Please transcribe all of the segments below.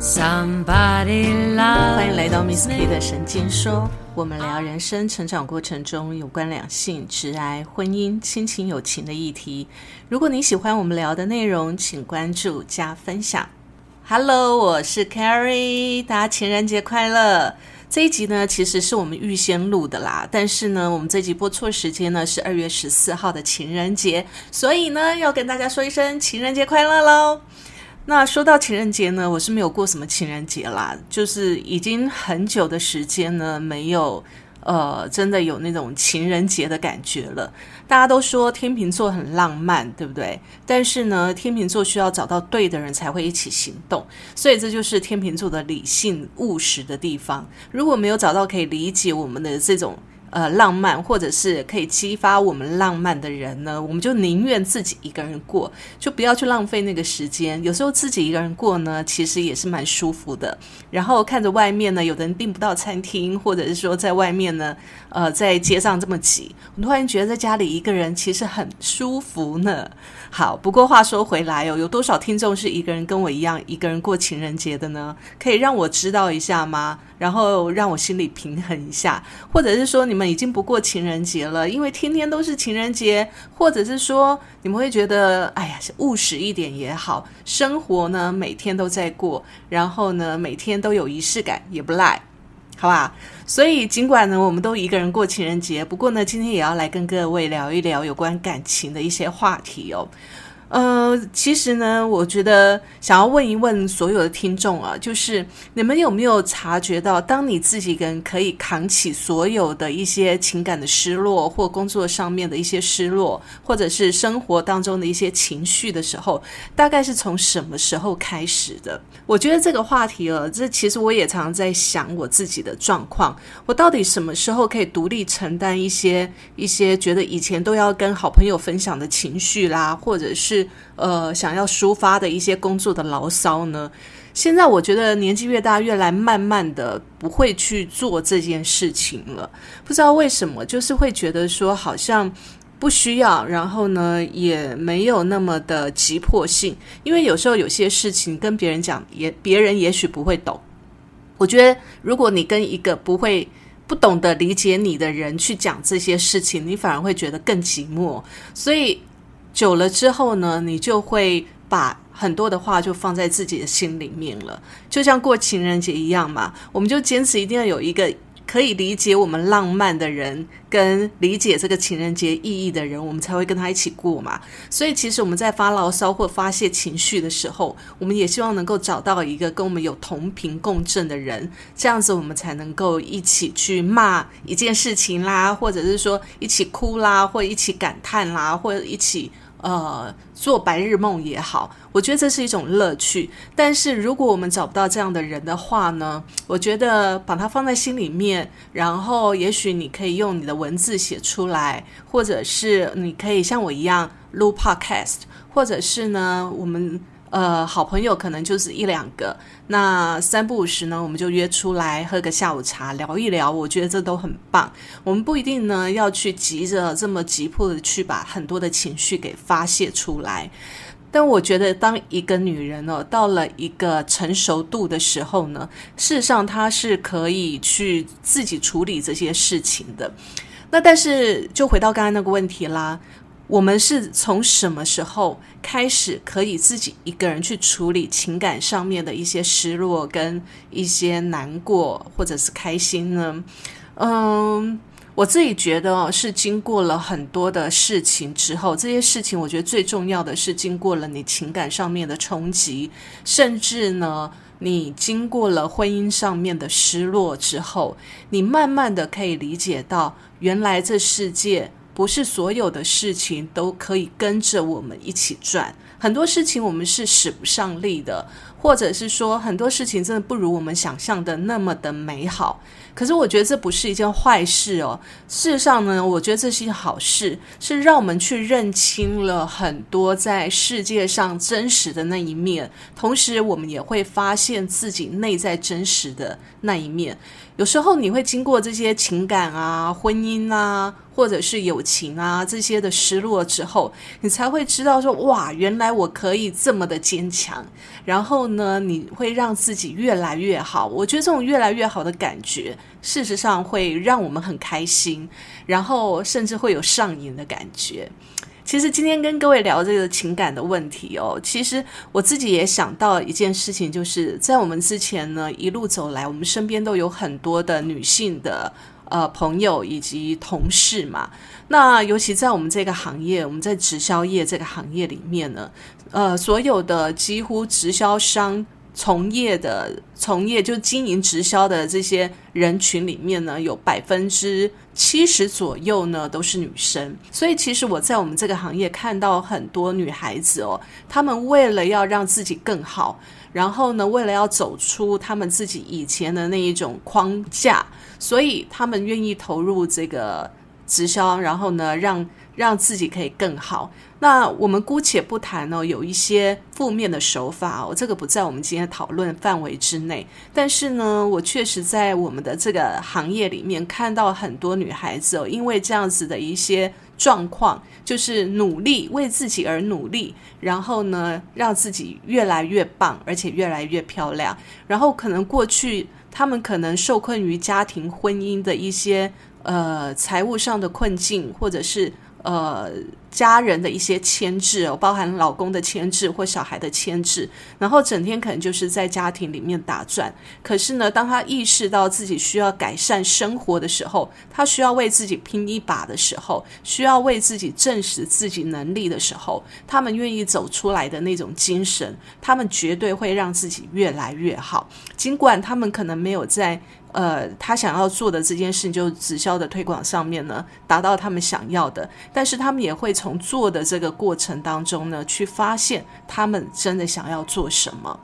Somebody 欢迎来到 Miss K 的神经说，我们聊人生成长过程中有关两性、直癌、婚姻、亲情、友情的议题。如果你喜欢我们聊的内容，请关注加分享。Hello，我是 Carrie，大家情人节快乐！这一集呢，其实是我们预先录的啦，但是呢，我们这集播错时间呢是二月十四号的情人节，所以呢，要跟大家说一声情人节快乐喽！那说到情人节呢，我是没有过什么情人节啦，就是已经很久的时间呢，没有呃，真的有那种情人节的感觉了。大家都说天秤座很浪漫，对不对？但是呢，天秤座需要找到对的人才会一起行动，所以这就是天秤座的理性务实的地方。如果没有找到可以理解我们的这种。呃，浪漫或者是可以激发我们浪漫的人呢，我们就宁愿自己一个人过，就不要去浪费那个时间。有时候自己一个人过呢，其实也是蛮舒服的。然后看着外面呢，有的人订不到餐厅，或者是说在外面呢，呃，在街上这么挤，我突然觉得在家里一个人其实很舒服呢。好，不过话说回来哦，有多少听众是一个人跟我一样一个人过情人节的呢？可以让我知道一下吗？然后让我心里平衡一下，或者是说你们已经不过情人节了，因为天天都是情人节，或者是说你们会觉得，哎呀，务实一点也好，生活呢每天都在过，然后呢每天都有仪式感也不赖，好吧？所以尽管呢我们都一个人过情人节，不过呢今天也要来跟各位聊一聊有关感情的一些话题哦。呃，其实呢，我觉得想要问一问所有的听众啊，就是你们有没有察觉到，当你自己跟可以扛起所有的一些情感的失落，或工作上面的一些失落，或者是生活当中的一些情绪的时候，大概是从什么时候开始的？我觉得这个话题啊，这其实我也常常在想我自己的状况，我到底什么时候可以独立承担一些一些觉得以前都要跟好朋友分享的情绪啦，或者是。呃，想要抒发的一些工作的牢骚呢？现在我觉得年纪越大，越来慢慢的不会去做这件事情了。不知道为什么，就是会觉得说好像不需要，然后呢也没有那么的急迫性。因为有时候有些事情跟别人讲，也别人也许不会懂。我觉得如果你跟一个不会、不懂得理解你的人去讲这些事情，你反而会觉得更寂寞。所以。久了之后呢，你就会把很多的话就放在自己的心里面了，就像过情人节一样嘛。我们就坚持一定要有一个可以理解我们浪漫的人，跟理解这个情人节意义的人，我们才会跟他一起过嘛。所以，其实我们在发牢骚或发泄情绪的时候，我们也希望能够找到一个跟我们有同频共振的人，这样子我们才能够一起去骂一件事情啦，或者是说一起哭啦，或一起感叹啦，或者一起。呃，做白日梦也好，我觉得这是一种乐趣。但是如果我们找不到这样的人的话呢，我觉得把它放在心里面，然后也许你可以用你的文字写出来，或者是你可以像我一样录 podcast，或者是呢，我们。呃，好朋友可能就是一两个，那三不五时呢，我们就约出来喝个下午茶，聊一聊。我觉得这都很棒。我们不一定呢要去急着这么急迫的去把很多的情绪给发泄出来，但我觉得当一个女人哦到了一个成熟度的时候呢，事实上她是可以去自己处理这些事情的。那但是就回到刚才那个问题啦。我们是从什么时候开始可以自己一个人去处理情感上面的一些失落跟一些难过或者是开心呢？嗯，我自己觉得哦，是经过了很多的事情之后，这些事情我觉得最重要的是经过了你情感上面的冲击，甚至呢，你经过了婚姻上面的失落之后，你慢慢的可以理解到，原来这世界。不是所有的事情都可以跟着我们一起转，很多事情我们是使不上力的，或者是说很多事情真的不如我们想象的那么的美好。可是我觉得这不是一件坏事哦。事实上呢，我觉得这是一件好事，是让我们去认清了很多在世界上真实的那一面，同时我们也会发现自己内在真实的那一面。有时候你会经过这些情感啊、婚姻啊，或者是友情啊这些的失落之后，你才会知道说：哇，原来我可以这么的坚强。然后呢，你会让自己越来越好。我觉得这种越来越好的感觉，事实上会让我们很开心，然后甚至会有上瘾的感觉。其实今天跟各位聊这个情感的问题哦，其实我自己也想到一件事情，就是在我们之前呢一路走来，我们身边都有很多的女性的呃朋友以及同事嘛。那尤其在我们这个行业，我们在直销业这个行业里面呢，呃，所有的几乎直销商。从业的从业就经营直销的这些人群里面呢，有百分之七十左右呢都是女生，所以其实我在我们这个行业看到很多女孩子哦，她们为了要让自己更好，然后呢，为了要走出她们自己以前的那一种框架，所以她们愿意投入这个直销，然后呢，让让自己可以更好。那我们姑且不谈哦，有一些负面的手法哦，这个不在我们今天讨论范围之内。但是呢，我确实在我们的这个行业里面看到很多女孩子哦，因为这样子的一些状况，就是努力为自己而努力，然后呢，让自己越来越棒，而且越来越漂亮。然后可能过去他们可能受困于家庭婚姻的一些呃财务上的困境，或者是。呃，家人的一些牵制哦，包含老公的牵制或小孩的牵制，然后整天可能就是在家庭里面打转。可是呢，当他意识到自己需要改善生活的时候，他需要为自己拼一把的时候，需要为自己证实自己能力的时候，他们愿意走出来的那种精神，他们绝对会让自己越来越好。尽管他们可能没有在。呃，他想要做的这件事，就直销的推广上面呢，达到他们想要的。但是他们也会从做的这个过程当中呢，去发现他们真的想要做什么。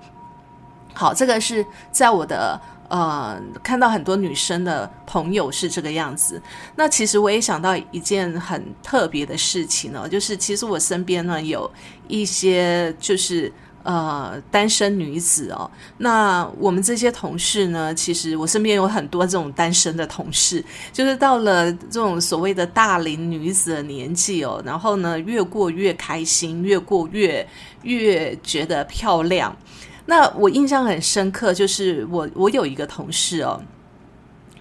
好，这个是在我的呃看到很多女生的朋友是这个样子。那其实我也想到一件很特别的事情呢，就是其实我身边呢有一些就是。呃，单身女子哦，那我们这些同事呢？其实我身边有很多这种单身的同事，就是到了这种所谓的大龄女子的年纪哦，然后呢，越过越开心，越过越越觉得漂亮。那我印象很深刻，就是我我有一个同事哦。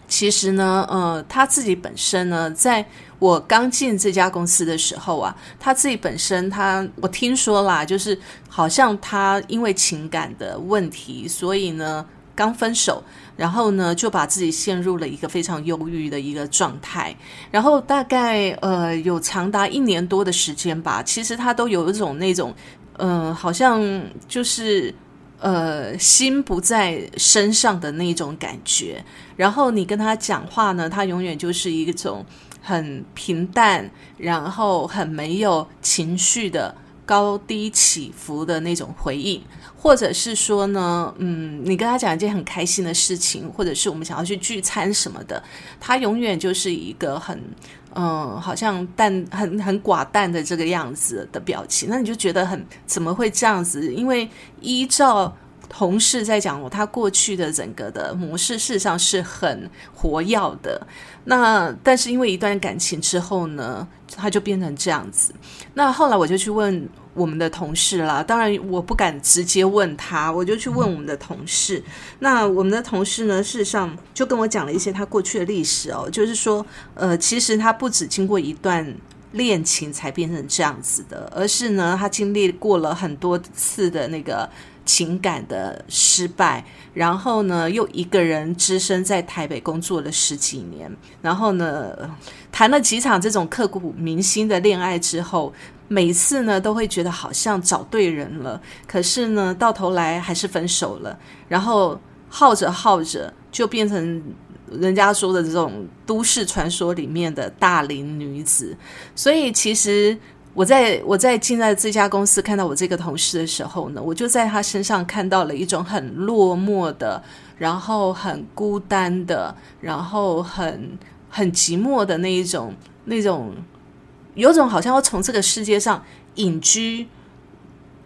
其实呢，呃，他自己本身呢，在我刚进这家公司的时候啊，他自己本身，他我听说啦，就是好像他因为情感的问题，所以呢刚分手，然后呢就把自己陷入了一个非常忧郁的一个状态，然后大概呃有长达一年多的时间吧，其实他都有一种那种，呃，好像就是。呃，心不在身上的那种感觉，然后你跟他讲话呢，他永远就是一种很平淡，然后很没有情绪的高低起伏的那种回应，或者是说呢，嗯，你跟他讲一件很开心的事情，或者是我们想要去聚餐什么的，他永远就是一个很嗯，好像淡很很寡淡的这个样子的表情，那你就觉得很怎么会这样子？因为依照同事在讲我他过去的整个的模式，事实上是很活跃的。那但是因为一段感情之后呢，他就变成这样子。那后来我就去问我们的同事啦，当然我不敢直接问他，我就去问我们的同事。那我们的同事呢，事实上就跟我讲了一些他过去的历史哦，就是说，呃，其实他不止经过一段恋情才变成这样子的，而是呢，他经历过了很多次的那个。情感的失败，然后呢，又一个人只身在台北工作了十几年，然后呢，谈了几场这种刻骨铭心的恋爱之后，每次呢都会觉得好像找对人了，可是呢，到头来还是分手了，然后耗着耗着就变成人家说的这种都市传说里面的大龄女子，所以其实。我在我在进在这家公司看到我这个同事的时候呢，我就在他身上看到了一种很落寞的，然后很孤单的，然后很很寂寞的那一种那种，有种好像要从这个世界上隐居，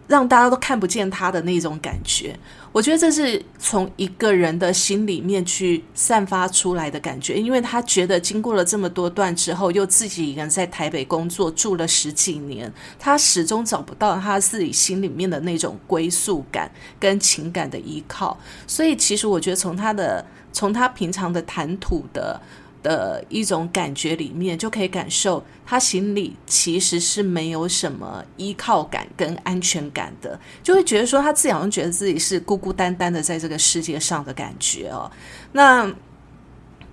让大家都看不见他的那种感觉。我觉得这是从一个人的心里面去散发出来的感觉，因为他觉得经过了这么多段之后，又自己一个人在台北工作住了十几年，他始终找不到他自己心里面的那种归宿感跟情感的依靠，所以其实我觉得从他的从他平常的谈吐的。的一种感觉里面，就可以感受他心里其实是没有什么依靠感跟安全感的，就会觉得说他自己好像觉得自己是孤孤单单的在这个世界上的感觉哦。那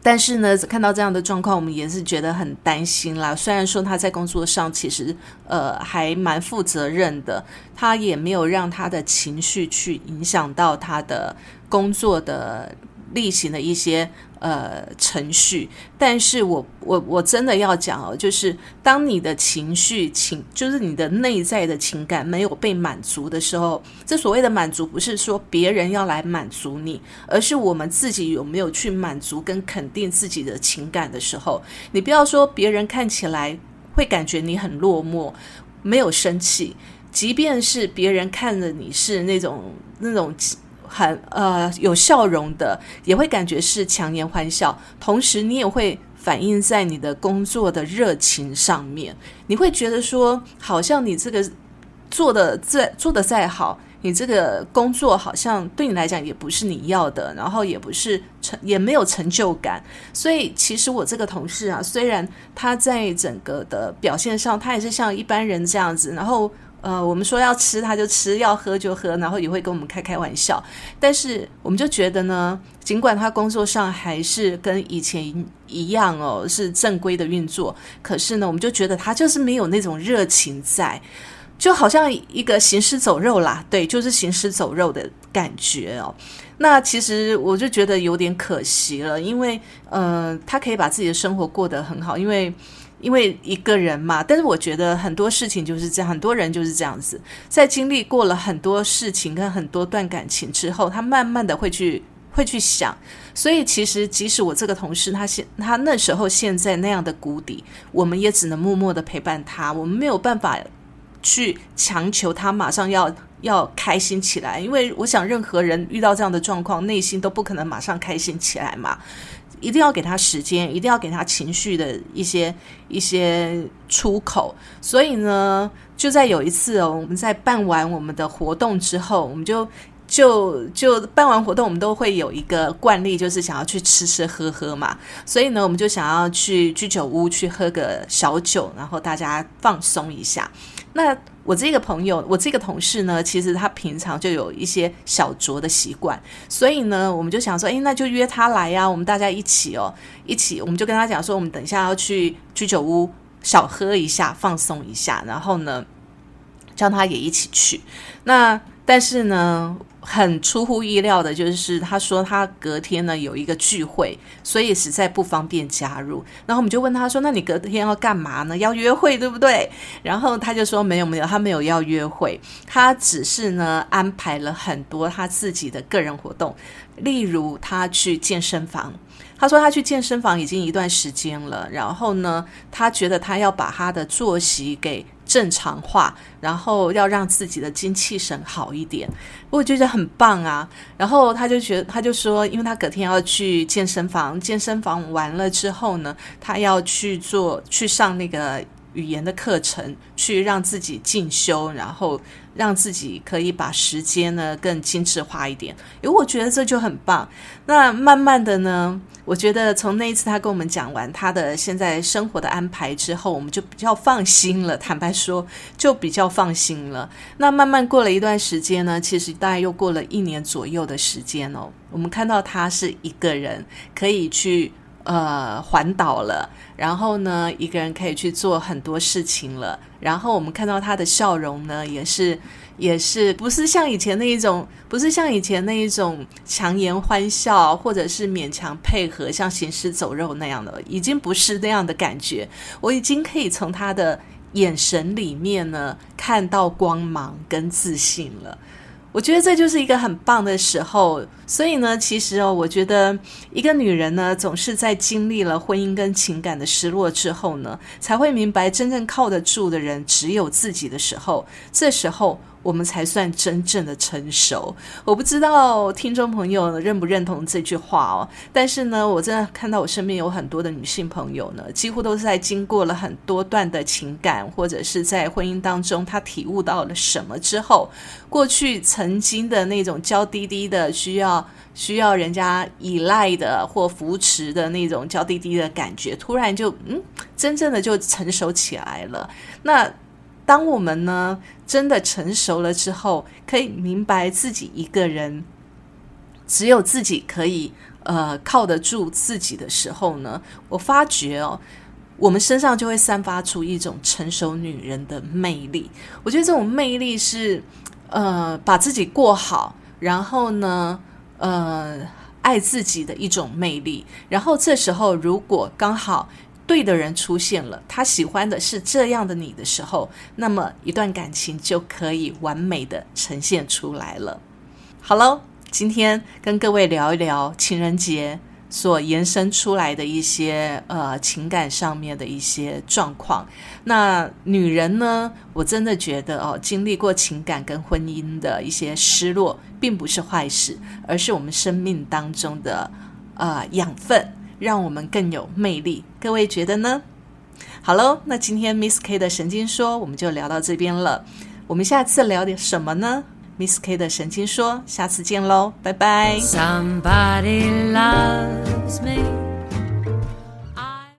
但是呢，看到这样的状况，我们也是觉得很担心啦。虽然说他在工作上其实呃还蛮负责任的，他也没有让他的情绪去影响到他的工作的例行的一些。呃，程序，但是我我我真的要讲哦，就是当你的情绪情，就是你的内在的情感没有被满足的时候，这所谓的满足不是说别人要来满足你，而是我们自己有没有去满足跟肯定自己的情感的时候，你不要说别人看起来会感觉你很落寞，没有生气，即便是别人看着你是那种那种。很呃有笑容的，也会感觉是强颜欢笑。同时，你也会反映在你的工作的热情上面。你会觉得说，好像你这个做的再做的再好，你这个工作好像对你来讲也不是你要的，然后也不是成也没有成就感。所以，其实我这个同事啊，虽然他在整个的表现上，他也是像一般人这样子，然后。呃，我们说要吃他就吃，要喝就喝，然后也会跟我们开开玩笑。但是我们就觉得呢，尽管他工作上还是跟以前一样哦，是正规的运作，可是呢，我们就觉得他就是没有那种热情在，就好像一个行尸走肉啦。对，就是行尸走肉的感觉哦。那其实我就觉得有点可惜了，因为呃，他可以把自己的生活过得很好，因为。因为一个人嘛，但是我觉得很多事情就是这样，很多人就是这样子，在经历过了很多事情跟很多段感情之后，他慢慢的会去会去想，所以其实即使我这个同事他现他那时候现在那样的谷底，我们也只能默默的陪伴他，我们没有办法去强求他马上要要开心起来，因为我想任何人遇到这样的状况，内心都不可能马上开心起来嘛。一定要给他时间，一定要给他情绪的一些一些出口。所以呢，就在有一次哦，我们在办完我们的活动之后，我们就就就办完活动，我们都会有一个惯例，就是想要去吃吃喝喝嘛。所以呢，我们就想要去居酒屋去喝个小酒，然后大家放松一下。那我这个朋友，我这个同事呢，其实他平常就有一些小酌的习惯，所以呢，我们就想说，哎，那就约他来呀，我们大家一起哦，一起，我们就跟他讲说，我们等一下要去居酒屋小喝一下，放松一下，然后呢，叫他也一起去。那但是呢。很出乎意料的，就是他说他隔天呢有一个聚会，所以实在不方便加入。然后我们就问他说：“那你隔天要干嘛呢？要约会对不对？”然后他就说：“没有没有，他没有要约会，他只是呢安排了很多他自己的个人活动，例如他去健身房。他说他去健身房已经一段时间了，然后呢，他觉得他要把他的作息给。”正常化，然后要让自己的精气神好一点，我觉得很棒啊。然后他就觉得，他就说，因为他隔天要去健身房，健身房完了之后呢，他要去做去上那个语言的课程，去让自己进修，然后。让自己可以把时间呢更精致化一点，因为我觉得这就很棒。那慢慢的呢，我觉得从那一次他跟我们讲完他的现在生活的安排之后，我们就比较放心了。坦白说，就比较放心了。那慢慢过了一段时间呢，其实大概又过了一年左右的时间哦，我们看到他是一个人可以去。呃，环岛了，然后呢，一个人可以去做很多事情了。然后我们看到他的笑容呢，也是，也是不是像以前那一种，不是像以前那一种强颜欢笑，或者是勉强配合，像行尸走肉那样的，已经不是那样的感觉。我已经可以从他的眼神里面呢，看到光芒跟自信了。我觉得这就是一个很棒的时候，所以呢，其实哦，我觉得一个女人呢，总是在经历了婚姻跟情感的失落之后呢，才会明白真正靠得住的人只有自己的时候，这时候我们才算真正的成熟。我不知道听众朋友认不认同这句话哦。但是呢，我真的看到我身边有很多的女性朋友呢，几乎都是在经过了很多段的情感，或者是在婚姻当中，她体悟到了什么之后，过去曾经的那种娇滴滴的需要需要人家依赖的或扶持的那种娇滴滴的感觉，突然就嗯，真正的就成熟起来了。那当我们呢真的成熟了之后，可以明白自己一个人只有自己可以呃靠得住自己的时候呢，我发觉哦，我们身上就会散发出一种成熟女人的魅力。我觉得这种魅力是呃把自己过好，然后呢呃爱自己的一种魅力。然后这时候如果刚好。对的人出现了，他喜欢的是这样的你的时候，那么一段感情就可以完美的呈现出来了。好喽，今天跟各位聊一聊情人节所延伸出来的一些呃情感上面的一些状况。那女人呢，我真的觉得哦，经历过情感跟婚姻的一些失落，并不是坏事，而是我们生命当中的呃养分。让我们更有魅力，各位觉得呢？好喽，那今天 Miss K 的神经说我们就聊到这边了，我们下次聊点什么呢？Miss K 的神经说，下次见喽，拜拜。Somebody loves me.